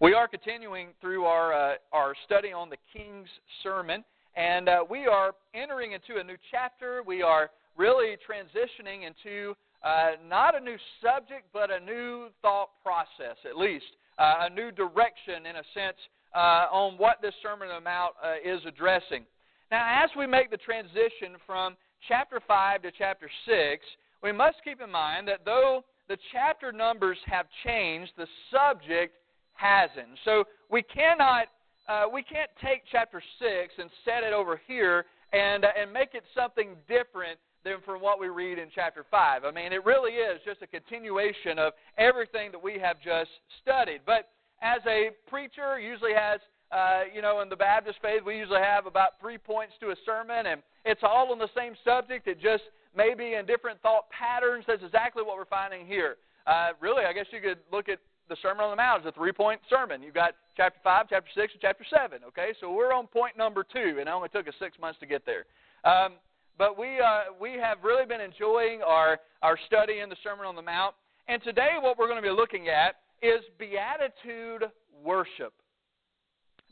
We are continuing through our, uh, our study on the King's Sermon, and uh, we are entering into a new chapter. We are really transitioning into uh, not a new subject, but a new thought process, at least, uh, a new direction, in a sense, uh, on what this Sermon on the Mount uh, is addressing. Now, as we make the transition from chapter 5 to chapter 6, we must keep in mind that though the chapter numbers have changed, the subject hasn't. So we cannot uh, we can't take chapter six and set it over here and uh, and make it something different than from what we read in chapter five. I mean, it really is just a continuation of everything that we have just studied. But as a preacher usually has uh, you know, in the Baptist faith, we usually have about three points to a sermon, and it's all on the same subject. It just may be in different thought patterns. That's exactly what we're finding here. Uh, really, I guess you could look at the Sermon on the Mount is a three point sermon. You've got chapter 5, chapter 6, and chapter 7. Okay, so we're on point number two, and it only took us six months to get there. Um, but we, uh, we have really been enjoying our, our study in the Sermon on the Mount. And today, what we're going to be looking at is beatitude worship.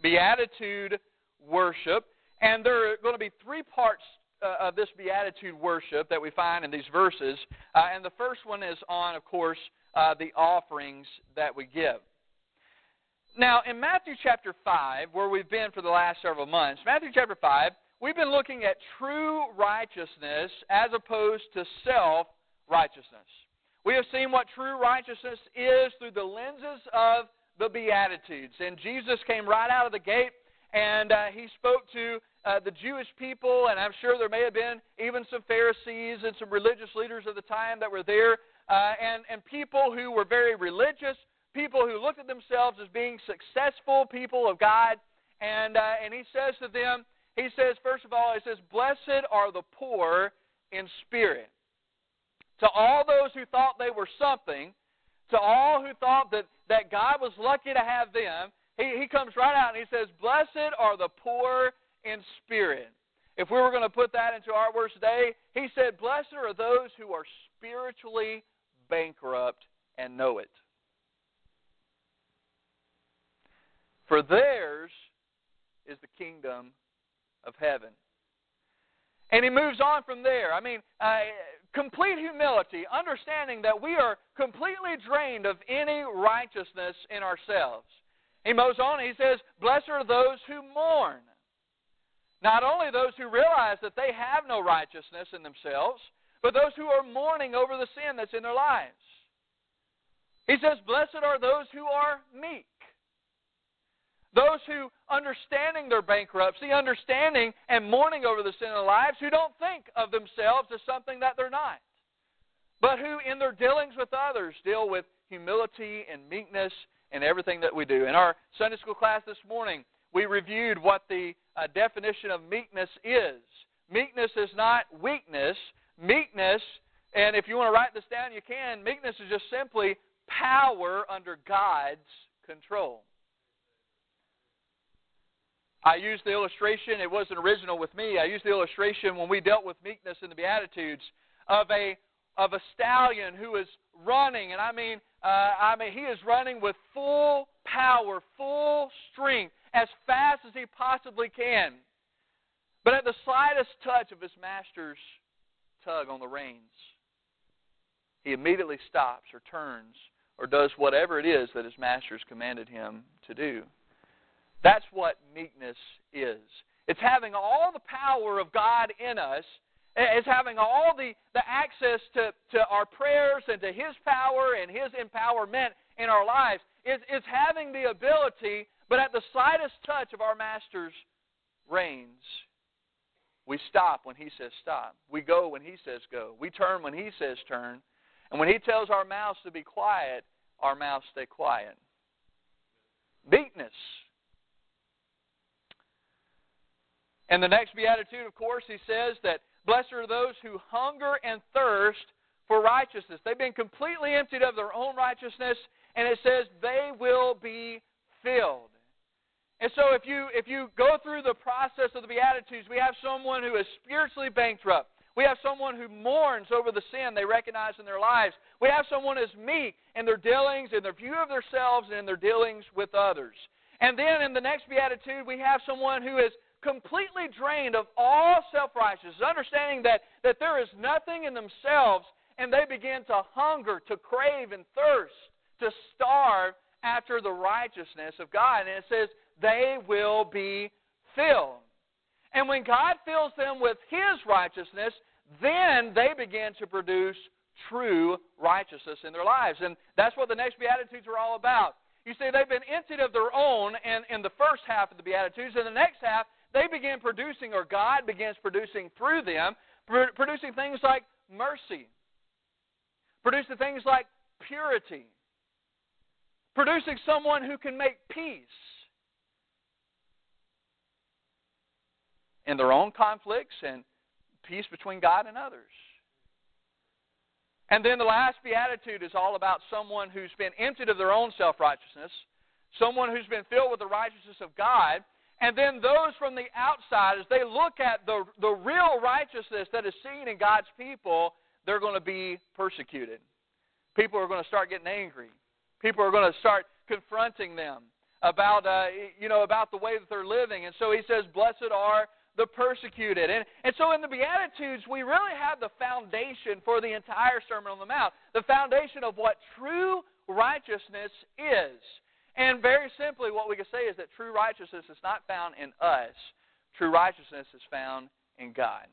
Beatitude worship. And there are going to be three parts uh, of this beatitude worship that we find in these verses. Uh, and the first one is on, of course, uh, the offerings that we give. Now, in Matthew chapter 5, where we've been for the last several months, Matthew chapter 5, we've been looking at true righteousness as opposed to self righteousness. We have seen what true righteousness is through the lenses of the Beatitudes. And Jesus came right out of the gate and uh, he spoke to uh, the Jewish people, and I'm sure there may have been even some Pharisees and some religious leaders of the time that were there, uh, and, and people who were very religious, people who looked at themselves as being successful people of God. And, uh, and he says to them, he says, first of all, he says, Blessed are the poor in spirit. To all those who thought they were something, to all who thought that, that God was lucky to have them, he, he comes right out and he says, Blessed are the poor in spirit. If we were going to put that into our words today, he said, Blessed are those who are spiritually bankrupt and know it. For theirs is the kingdom of heaven. And he moves on from there. I mean, uh, complete humility, understanding that we are completely drained of any righteousness in ourselves. He moves on he says, Blessed are those who mourn. Not only those who realize that they have no righteousness in themselves, but those who are mourning over the sin that's in their lives. He says, Blessed are those who are meek. Those who, understanding their bankruptcy, understanding and mourning over the sin in their lives, who don't think of themselves as something that they're not, but who, in their dealings with others, deal with humility and meekness in everything that we do. In our Sunday school class this morning, we reviewed what the uh, definition of meekness is. Meekness is not weakness. Meekness, and if you want to write this down, you can. Meekness is just simply power under God's control. I used the illustration, it wasn't original with me. I used the illustration when we dealt with meekness in the Beatitudes of a of a stallion who is running, and I mean, uh, I mean, he is running with full power, full strength, as fast as he possibly can. But at the slightest touch of his master's tug on the reins, he immediately stops or turns or does whatever it is that his master has commanded him to do. That's what meekness is. It's having all the power of God in us It's having all the, the access to, to our prayers and to His power and His empowerment in our lives. It's, it's having the ability, but at the slightest touch of our Master's reins, we stop when He says stop. We go when He says go. We turn when He says turn. And when He tells our mouths to be quiet, our mouths stay quiet. Meekness. And the next beatitude, of course, he says that Blessed are those who hunger and thirst for righteousness. They've been completely emptied of their own righteousness, and it says they will be filled. And so if you if you go through the process of the Beatitudes, we have someone who is spiritually bankrupt. We have someone who mourns over the sin they recognize in their lives. We have someone who's meek in their dealings, in their view of themselves, and in their dealings with others. And then in the next beatitude, we have someone who is completely drained of all self righteousness, understanding that, that there is nothing in themselves, and they begin to hunger, to crave, and thirst, to starve after the righteousness of God. And it says, they will be filled. And when God fills them with His righteousness, then they begin to produce true righteousness in their lives. And that's what the next Beatitudes are all about. You see, they've been emptied of their own in, in the first half of the Beatitudes. In the next half, they begin producing, or God begins producing through them, producing things like mercy, producing things like purity, producing someone who can make peace in their own conflicts and peace between God and others. And then the last beatitude is all about someone who's been emptied of their own self righteousness, someone who's been filled with the righteousness of God, and then those from the outside, as they look at the, the real righteousness that is seen in God's people, they're going to be persecuted. People are going to start getting angry. People are going to start confronting them about, uh, you know, about the way that they're living. And so he says, Blessed are the persecuted. And, and so in the Beatitudes, we really have the foundation for the entire Sermon on the Mount, the foundation of what true righteousness is. And very simply, what we can say is that true righteousness is not found in us, true righteousness is found in God.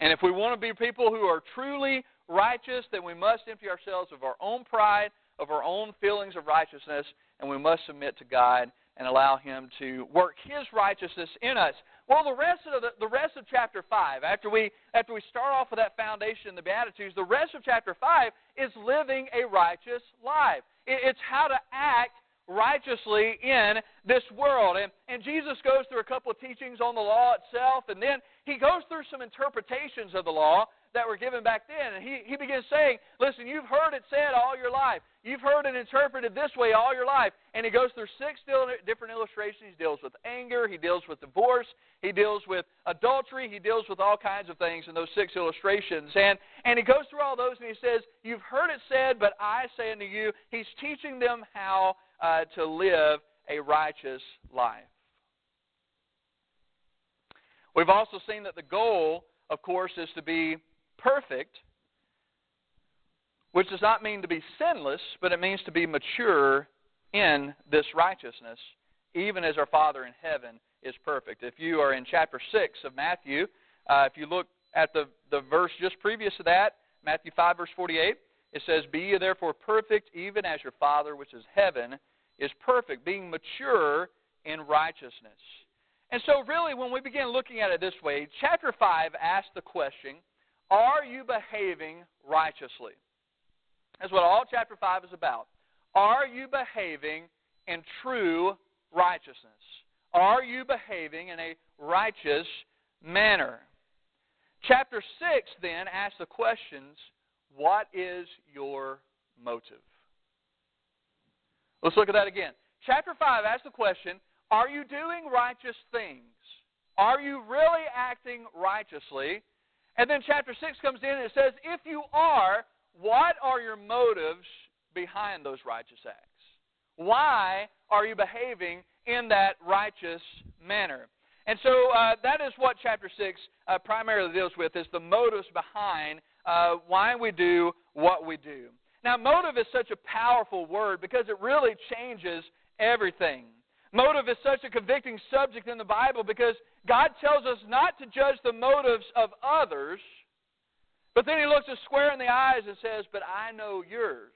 And if we want to be people who are truly righteous, then we must empty ourselves of our own pride, of our own feelings of righteousness, and we must submit to God and allow Him to work His righteousness in us. Well, the rest of the, the rest of chapter five, after we after we start off with that foundation in the Beatitudes, the rest of chapter five is living a righteous life. It, it's how to act righteously in this world. And, and Jesus goes through a couple of teachings on the law itself, and then he goes through some interpretations of the law that were given back then. And he, he begins saying, Listen, you've heard it said all your life. You've heard it interpreted this way all your life. And he goes through six different illustrations. He deals with anger, he deals with divorce, he deals with adultery, he deals with all kinds of things in those six illustrations. And, and he goes through all those and he says, You've heard it said, but I say unto you, he's teaching them how uh, to live a righteous life. We've also seen that the goal, of course, is to be perfect, which does not mean to be sinless, but it means to be mature in this righteousness, even as our Father in heaven is perfect. If you are in chapter 6 of Matthew, uh, if you look at the, the verse just previous to that, Matthew 5, verse 48, it says, Be ye therefore perfect, even as your Father which is heaven is perfect, being mature in righteousness. And so, really, when we begin looking at it this way, chapter 5 asks the question are you behaving righteously? That's what all chapter 5 is about. Are you behaving in true righteousness? Are you behaving in a righteous manner? Chapter 6 then asks the questions what is your motive? Let's look at that again. Chapter 5 asks the question Are you doing righteous things? Are you really acting righteously? And then chapter 6 comes in and it says, if you are, what are your motives behind those righteous acts? Why are you behaving in that righteous manner? And so uh, that is what chapter 6 uh, primarily deals with, is the motives behind uh, why we do what we do. Now, motive is such a powerful word because it really changes everything. Motive is such a convicting subject in the Bible because God tells us not to judge the motives of others, but then He looks us square in the eyes and says, But I know yours.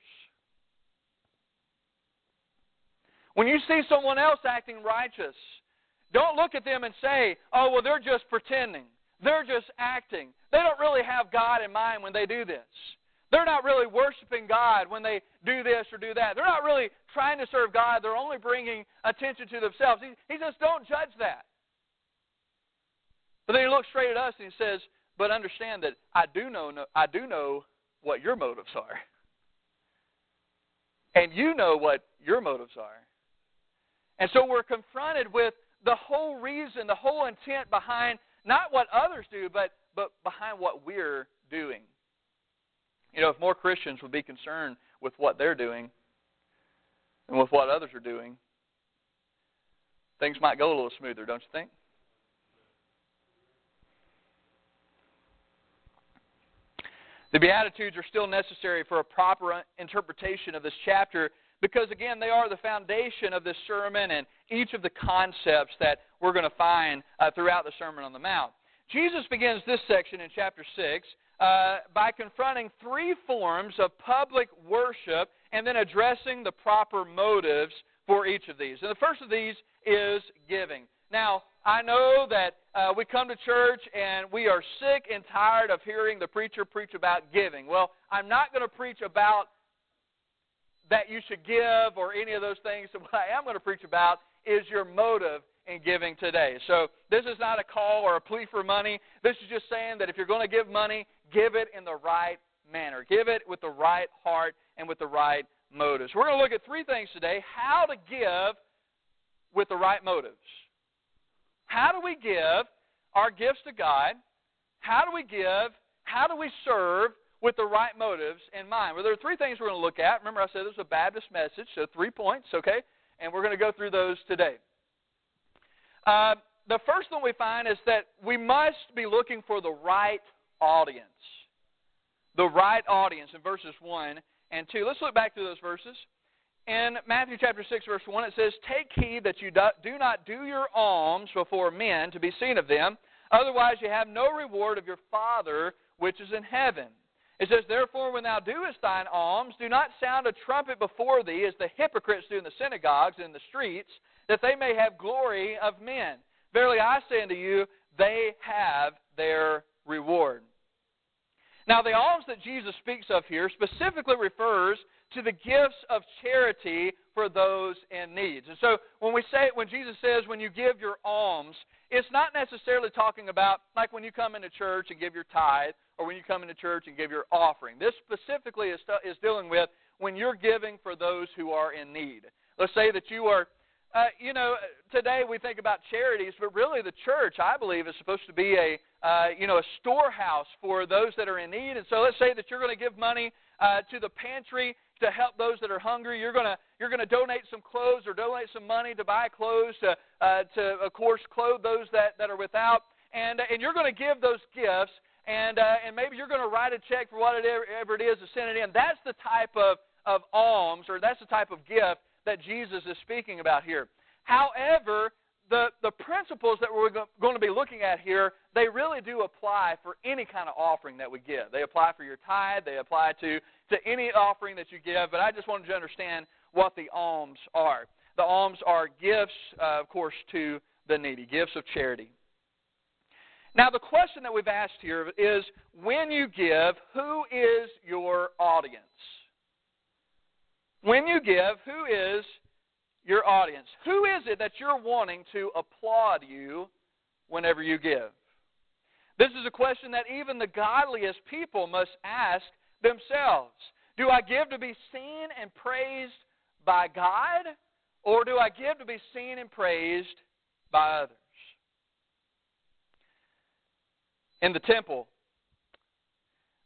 When you see someone else acting righteous, don't look at them and say, Oh, well, they're just pretending. They're just acting. They don't really have God in mind when they do this. They're not really worshiping God when they do this or do that. They're not really trying to serve God. They're only bringing attention to themselves. He, he says, don't judge that. But then he looks straight at us and he says, but understand that I do know, I do know what your motives are. And you know what your motives are. And so we're confronted with the whole reason, the whole intent behind not what others do, but but behind what we're doing. You know, if more Christians would be concerned with what they're doing and with what others are doing, things might go a little smoother, don't you think? The Beatitudes are still necessary for a proper interpretation of this chapter because, again, they are the foundation of this sermon and each of the concepts that we're going to find uh, throughout the Sermon on the Mount. Jesus begins this section in chapter 6 uh, by confronting three forms of public worship and then addressing the proper motives for each of these. And the first of these is giving. Now, I know that uh, we come to church and we are sick and tired of hearing the preacher preach about giving. Well, I'm not going to preach about that you should give or any of those things. What I am going to preach about is your motive in giving today. So this is not a call or a plea for money. This is just saying that if you're going to give money, give it in the right manner. Give it with the right heart and with the right motives. We're going to look at three things today how to give with the right motives. How do we give our gifts to God? How do we give? How do we serve with the right motives in mind? Well, there are three things we're going to look at. Remember, I said this was a Baptist message, so three points, okay? And we're going to go through those today. Uh, the first one we find is that we must be looking for the right audience. The right audience in verses 1 and 2. Let's look back through those verses. In Matthew chapter 6, verse 1, it says, Take heed that you do not do your alms before men to be seen of them, otherwise you have no reward of your Father which is in heaven. It says, Therefore, when thou doest thine alms, do not sound a trumpet before thee, as the hypocrites do in the synagogues and in the streets, that they may have glory of men. Verily I say unto you, they have their reward. Now, the alms that Jesus speaks of here specifically refers to the gifts of charity for those in need. And so when we say when Jesus says when you give your alms, it's not necessarily talking about like when you come into church and give your tithe or when you come into church and give your offering. This specifically is, is dealing with when you're giving for those who are in need. Let's say that you are uh, you know, today we think about charities, but really the church, I believe, is supposed to be a, uh, you know, a storehouse for those that are in need. And so let's say that you're going to give money uh, to the pantry to help those that are hungry. You're going to you're to donate some clothes or donate some money to buy clothes to uh, to of course clothe those that that are without. And and you're going to give those gifts. And uh, and maybe you're going to write a check for whatever it is to send it in. That's the type of of alms or that's the type of gift that Jesus is speaking about here. However, the, the principles that we're going to be looking at here, they really do apply for any kind of offering that we give. They apply for your tithe, they apply to, to any offering that you give, but I just wanted you to understand what the alms are. The alms are gifts, uh, of course, to the needy, gifts of charity. Now, the question that we've asked here is when you give, who is your audience? When you give, who is your audience? Who is it that you're wanting to applaud you whenever you give? This is a question that even the godliest people must ask themselves. Do I give to be seen and praised by God, or do I give to be seen and praised by others? In the temple,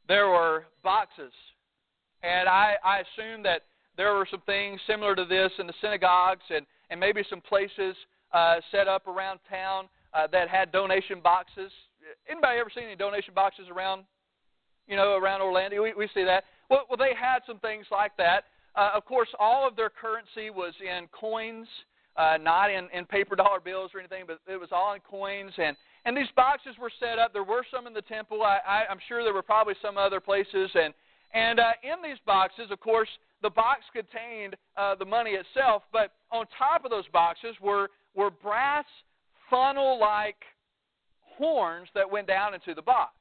there were boxes, and I, I assume that there were some things similar to this in the synagogues and, and maybe some places uh, set up around town uh, that had donation boxes. Anybody ever seen any donation boxes around, you know, around Orlando? We, we see that. Well, well, they had some things like that. Uh, of course, all of their currency was in coins, uh, not in, in paper dollar bills or anything, but it was all in coins. And, and these boxes were set up. There were some in the temple. I, I, I'm sure there were probably some other places. And, and uh, in these boxes, of course, the box contained uh, the money itself, but on top of those boxes were, were brass funnel like horns that went down into the box.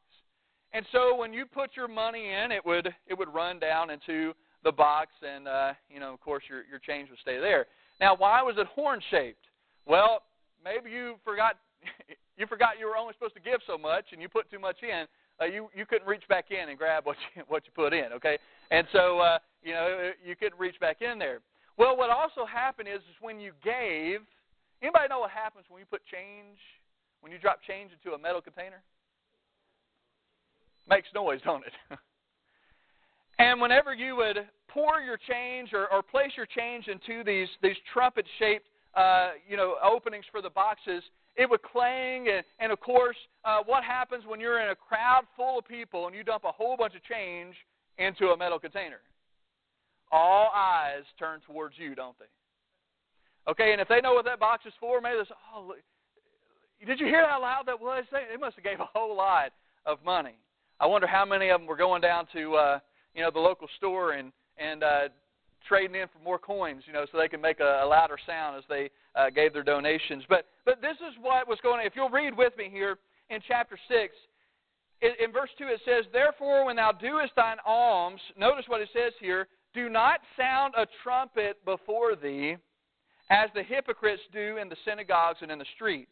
And so when you put your money in, it would it would run down into the box, and uh, you know, of course, your your change would stay there. Now, why was it horn shaped? Well, maybe you forgot you forgot you were only supposed to give so much, and you put too much in. Uh, you you couldn't reach back in and grab what you what you put in. Okay, and so uh, you know, you couldn't reach back in there. Well, what also happened is, is when you gave, anybody know what happens when you put change, when you drop change into a metal container? makes noise, don't it? and whenever you would pour your change or, or place your change into these these trumpet shaped uh, you know openings for the boxes, it would clang. And, and of course, uh, what happens when you're in a crowd full of people and you dump a whole bunch of change into a metal container? All eyes turn towards you, don't they? Okay, and if they know what that box is for, maybe they say, "Oh, did you hear how loud that was? They must have gave a whole lot of money." I wonder how many of them were going down to uh, you know the local store and and uh, trading in for more coins, you know, so they can make a, a louder sound as they uh, gave their donations. But but this is what was going on. If you'll read with me here in chapter six, in, in verse two it says, "Therefore, when thou doest thine alms, notice what it says here: Do not sound a trumpet before thee, as the hypocrites do in the synagogues and in the streets,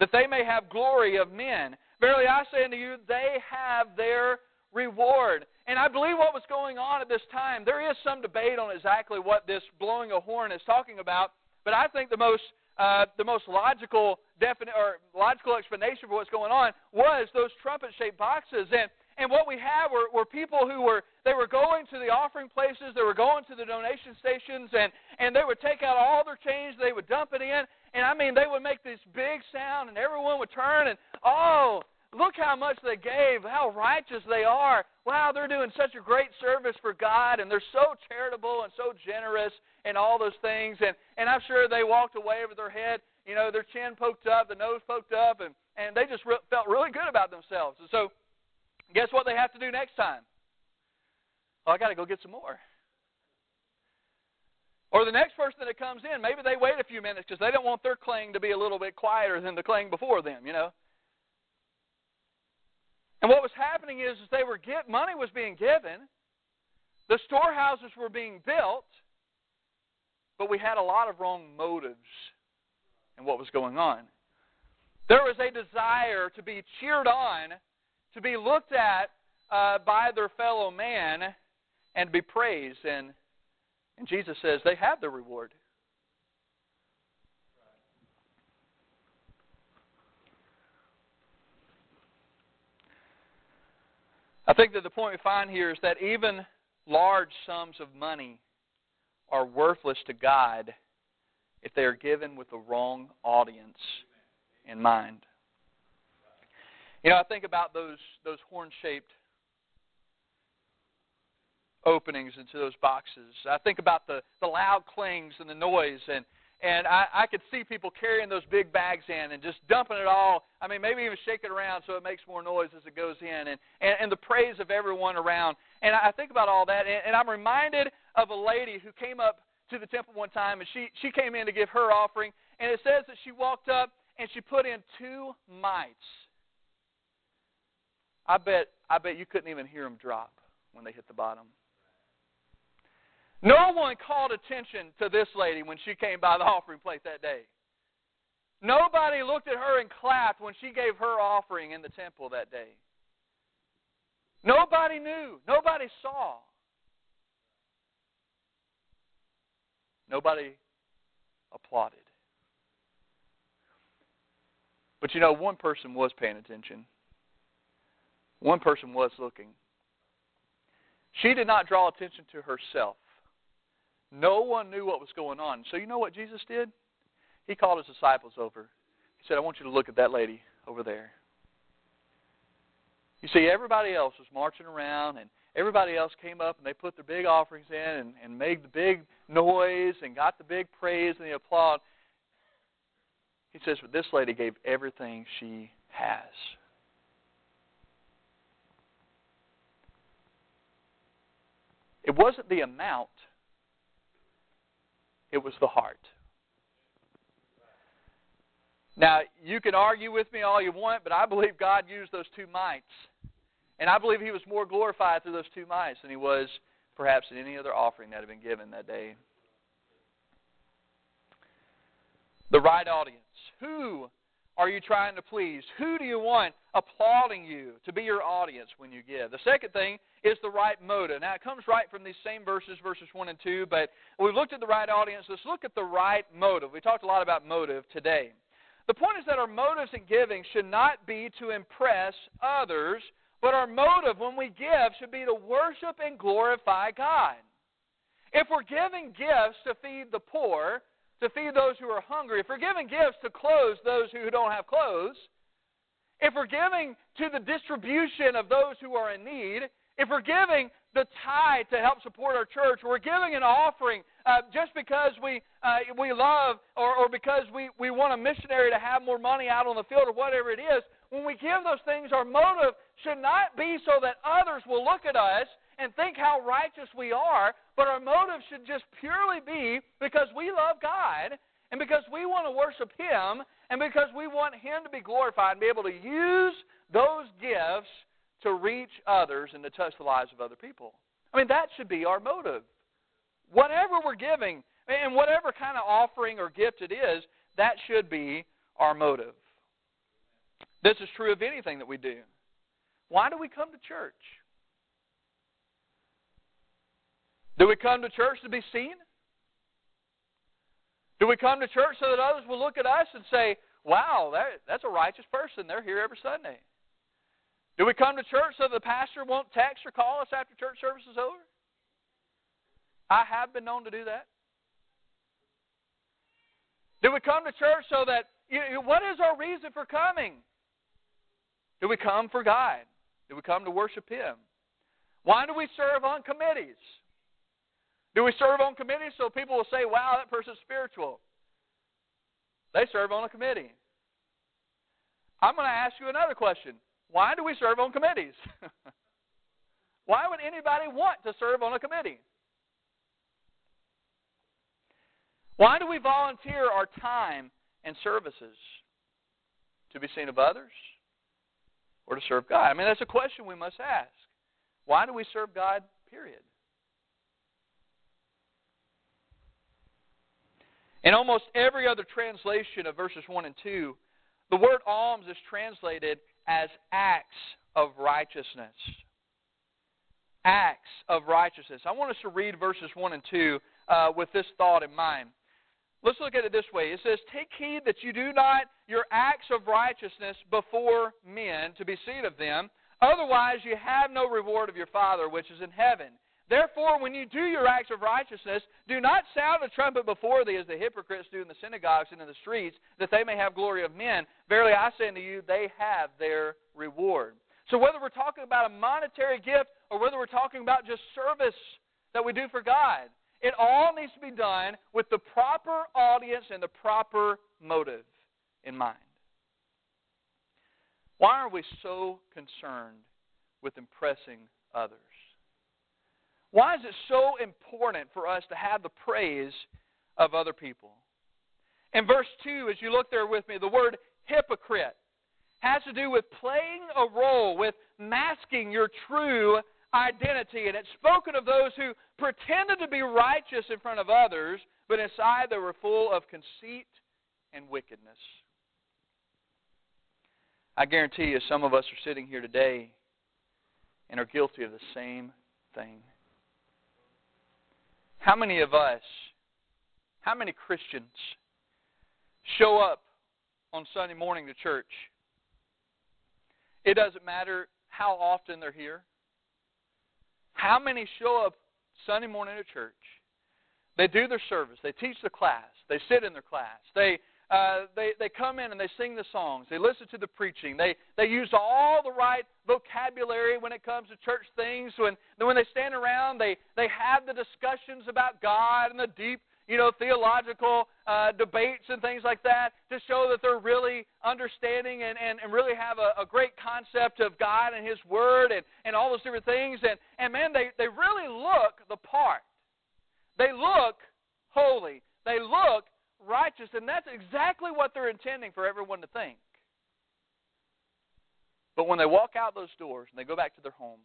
that they may have glory of men. Verily I say unto you, they have their reward." And I believe what was going on at this time, there is some debate on exactly what this blowing a horn is talking about, but I think the most uh, the most logical defini- or logical explanation for what's going on was those trumpet-shaped boxes. And and what we have were, were people who were they were going to the offering places, they were going to the donation stations, and and they would take out all their change, they would dump it in, and I mean they would make this big sound, and everyone would turn and oh Look how much they gave, how righteous they are. Wow, they're doing such a great service for God, and they're so charitable and so generous and all those things. And, and I'm sure they walked away with their head, you know, their chin poked up, the nose poked up, and, and they just re- felt really good about themselves. And so, guess what they have to do next time? Oh, I got to go get some more. Or the next person that comes in, maybe they wait a few minutes because they don't want their clang to be a little bit quieter than the clang before them, you know. And what was happening is, is they were get money was being given, the storehouses were being built, but we had a lot of wrong motives in what was going on. There was a desire to be cheered on, to be looked at uh, by their fellow man, and to be praised. And, and Jesus says they have their reward. I think that the point we find here is that even large sums of money are worthless to God if they are given with the wrong audience in mind. You know, I think about those those horn-shaped openings into those boxes. I think about the the loud clings and the noise and and I, I could see people carrying those big bags in and just dumping it all. I mean, maybe even shake it around so it makes more noise as it goes in, and and, and the praise of everyone around. And I think about all that, and, and I'm reminded of a lady who came up to the temple one time, and she she came in to give her offering, and it says that she walked up and she put in two mites. I bet I bet you couldn't even hear them drop when they hit the bottom. No one called attention to this lady when she came by the offering plate that day. Nobody looked at her and clapped when she gave her offering in the temple that day. Nobody knew. Nobody saw. Nobody applauded. But you know, one person was paying attention. One person was looking. She did not draw attention to herself. No one knew what was going on. So you know what Jesus did? He called his disciples over. He said, I want you to look at that lady over there. You see, everybody else was marching around, and everybody else came up and they put their big offerings in and, and made the big noise and got the big praise and the applaud. He says, but this lady gave everything she has. It wasn't the amount it was the heart. Now, you can argue with me all you want, but I believe God used those two mites. And I believe he was more glorified through those two mites than he was perhaps in any other offering that had been given that day. The right audience. Who are you trying to please? Who do you want applauding you to be your audience when you give? The second thing is the right motive. Now, it comes right from these same verses, verses 1 and 2, but we've looked at the right audience. Let's look at the right motive. We talked a lot about motive today. The point is that our motives in giving should not be to impress others, but our motive when we give should be to worship and glorify God. If we're giving gifts to feed the poor, to feed those who are hungry, if we're giving gifts to clothe those who don't have clothes, if we're giving to the distribution of those who are in need, if we're giving the tithe to help support our church, we're giving an offering uh, just because we uh, we love or, or because we, we want a missionary to have more money out on the field or whatever it is, when we give those things, our motive should not be so that others will look at us and think how righteous we are, but our motive should just purely be because we love God and because we want to worship Him and because we want Him to be glorified and be able to use those gifts to reach others and to touch the lives of other people. I mean, that should be our motive. Whatever we're giving, and whatever kind of offering or gift it is, that should be our motive. This is true of anything that we do. Why do we come to church? Do we come to church to be seen? Do we come to church so that others will look at us and say, wow, that, that's a righteous person. They're here every Sunday? Do we come to church so the pastor won't text or call us after church service is over? I have been known to do that. Do we come to church so that, you what is our reason for coming? Do we come for God? Do we come to worship Him? Why do we serve on committees? Do we serve on committees so people will say, wow, that person's spiritual? They serve on a committee. I'm going to ask you another question. Why do we serve on committees? Why would anybody want to serve on a committee? Why do we volunteer our time and services? To be seen of others? or to serve God? I mean, that's a question we must ask. Why do we serve God, period? In almost every other translation of verses 1 and 2, the word alms is translated as acts of righteousness. Acts of righteousness. I want us to read verses 1 and 2 uh, with this thought in mind. Let's look at it this way. It says, Take heed that you do not your acts of righteousness before men to be seen of them. Otherwise, you have no reward of your Father which is in heaven. Therefore, when you do your acts of righteousness, do not sound a trumpet before thee as the hypocrites do in the synagogues and in the streets, that they may have glory of men. Verily, I say unto you, they have their reward. So, whether we're talking about a monetary gift or whether we're talking about just service that we do for God, it all needs to be done with the proper audience and the proper motive in mind. Why are we so concerned with impressing others? Why is it so important for us to have the praise of other people? In verse 2, as you look there with me, the word hypocrite has to do with playing a role, with masking your true identity. And it's spoken of those who pretended to be righteous in front of others, but inside they were full of conceit and wickedness. I guarantee you, some of us are sitting here today and are guilty of the same thing. How many of us, how many Christians show up on Sunday morning to church? It doesn't matter how often they're here. How many show up Sunday morning to church? They do their service. They teach the class. They sit in their class. They uh, they they come in and they sing the songs. They listen to the preaching. They they use all the right vocabulary when it comes to church things. When when they stand around, they they have the discussions about God and the deep you know, theological uh, debates and things like that to show that they're really understanding and, and, and really have a, a great concept of God and His Word and, and all those different things. And, and man, they, they really look the part. They look holy. They look righteous. And that's exactly what they're intending for everyone to think. But when they walk out those doors and they go back to their homes,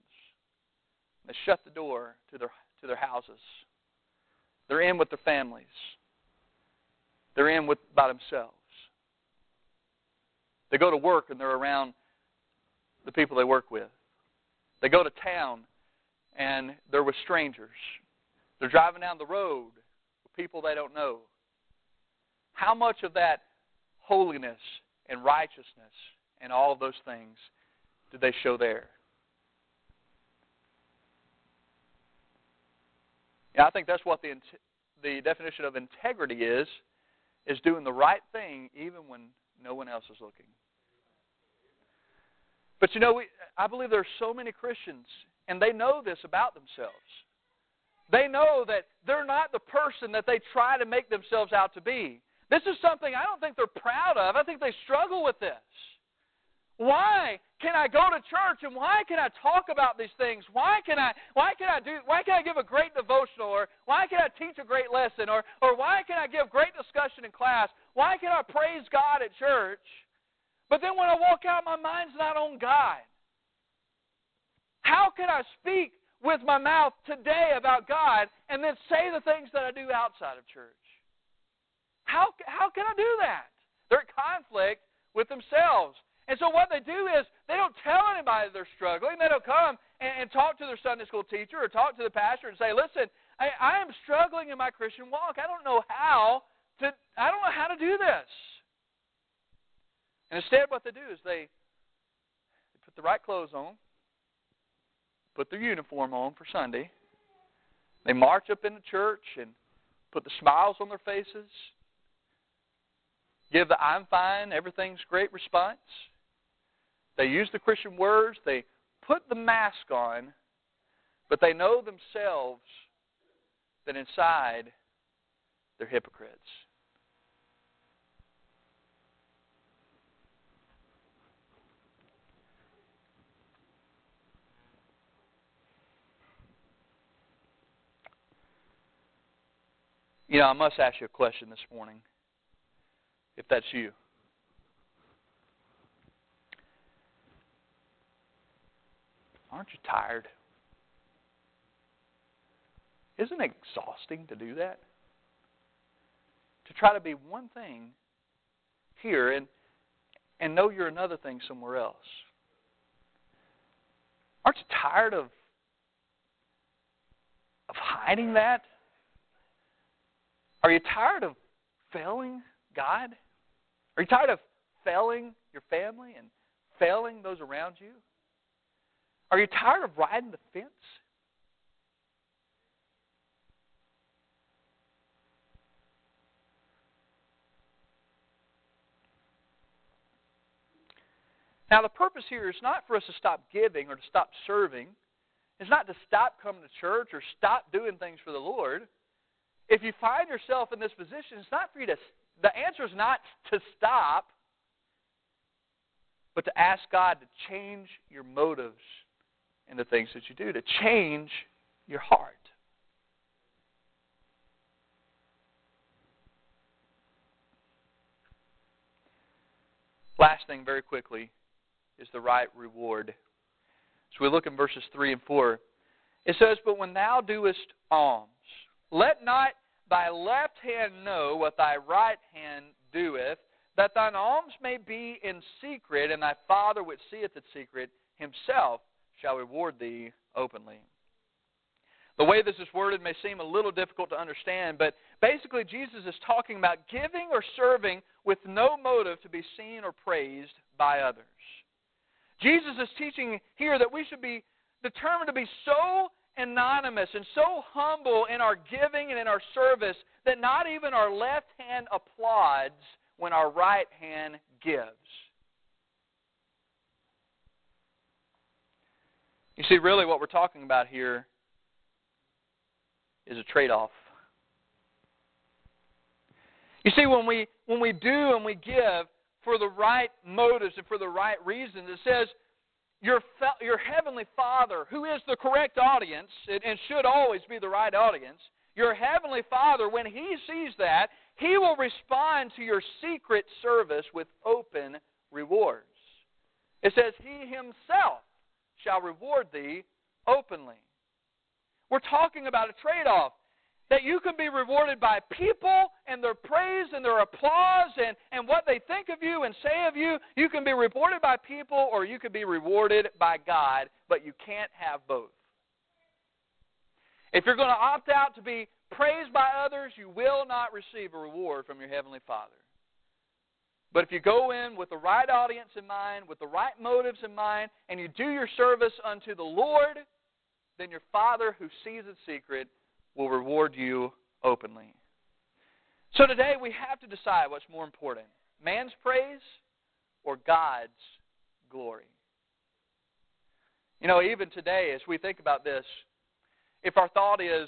they shut the door to their, to their houses they're in with their families. They're in with by themselves. They go to work and they're around the people they work with. They go to town and they're with strangers. They're driving down the road with people they don't know. How much of that holiness and righteousness and all of those things did they show there? Yeah, I think that's what the, the definition of integrity is, is doing the right thing even when no one else is looking. But you know, we, I believe there are so many Christians, and they know this about themselves. They know that they're not the person that they try to make themselves out to be. This is something I don't think they're proud of. I think they struggle with this. Why can I go to church and why can I talk about these things? Why can I why can I do why can I give a great devotional or why can I teach a great lesson or or why can I give great discussion in class? Why can I praise God at church? But then when I walk out my mind's not on God. How can I speak with my mouth today about God and then say the things that I do outside of church? How how can I do that? They're in conflict with themselves. And so what they do is they don't tell anybody they're struggling. They don't come and, and talk to their Sunday school teacher or talk to the pastor and say, "Listen, I, I am struggling in my Christian walk. I don't know how to. I don't know how to do this." And instead, what they do is they, they put the right clothes on, put their uniform on for Sunday. They march up into church and put the smiles on their faces, give the I'm fine, everything's great response. They use the Christian words, they put the mask on, but they know themselves that inside they're hypocrites. You know, I must ask you a question this morning, if that's you. Aren't you tired? Isn't it exhausting to do that? To try to be one thing here and and know you're another thing somewhere else. Aren't you tired of of hiding that? Are you tired of failing God? Are you tired of failing your family and failing those around you? Are you tired of riding the fence? Now, the purpose here is not for us to stop giving or to stop serving. It's not to stop coming to church or stop doing things for the Lord. If you find yourself in this position, it's not for you to, the answer is not to stop, but to ask God to change your motives in the things that you do, to change your heart. Last thing, very quickly, is the right reward. So we look in verses 3 and 4. It says, But when thou doest alms, let not thy left hand know what thy right hand doeth, that thine alms may be in secret, and thy Father which seeth in secret himself shall reward thee openly. The way this is worded may seem a little difficult to understand, but basically, Jesus is talking about giving or serving with no motive to be seen or praised by others. Jesus is teaching here that we should be determined to be so anonymous and so humble in our giving and in our service that not even our left hand applauds when our right hand gives. You see, really, what we're talking about here is a trade off. You see, when we, when we do and we give for the right motives and for the right reasons, it says, your, your heavenly Father, who is the correct audience and, and should always be the right audience, your heavenly Father, when He sees that, He will respond to your secret service with open rewards. It says, He Himself shall reward thee openly. We're talking about a trade off that you can be rewarded by people and their praise and their applause and, and what they think of you and say of you. You can be rewarded by people or you can be rewarded by God, but you can't have both. If you're going to opt out to be praised by others, you will not receive a reward from your Heavenly Father. But if you go in with the right audience in mind, with the right motives in mind, and you do your service unto the Lord, then your Father who sees in secret will reward you openly. So today we have to decide what's more important man's praise or God's glory. You know, even today, as we think about this, if our thought is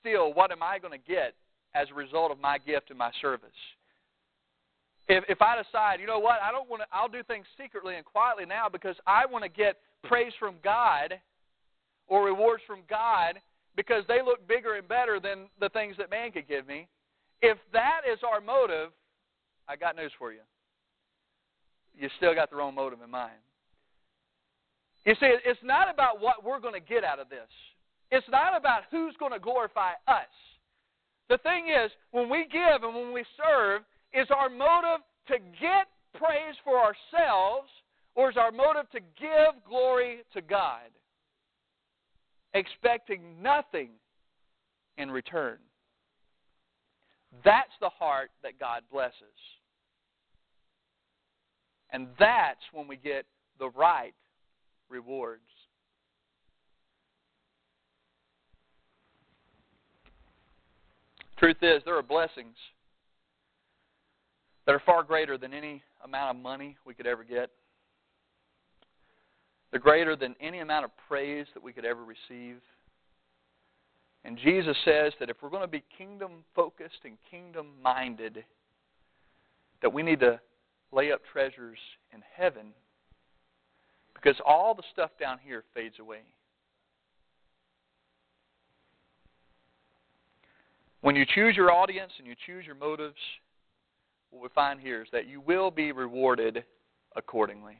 still, what am I going to get as a result of my gift and my service? If, if I decide, you know what, I don't want to, I'll do things secretly and quietly now because I want to get praise from God or rewards from God because they look bigger and better than the things that man could give me. If that is our motive, I got news for you. You still got the wrong motive in mind. You see, it's not about what we're going to get out of this. It's not about who's going to glorify us. The thing is, when we give and when we serve, is our motive to get praise for ourselves or is our motive to give glory to God, expecting nothing in return? That's the heart that God blesses. And that's when we get the right rewards. Truth is, there are blessings that are far greater than any amount of money we could ever get. They're greater than any amount of praise that we could ever receive. And Jesus says that if we're going to be kingdom focused and kingdom minded, that we need to lay up treasures in heaven because all the stuff down here fades away. When you choose your audience and you choose your motives, what we find here is that you will be rewarded accordingly.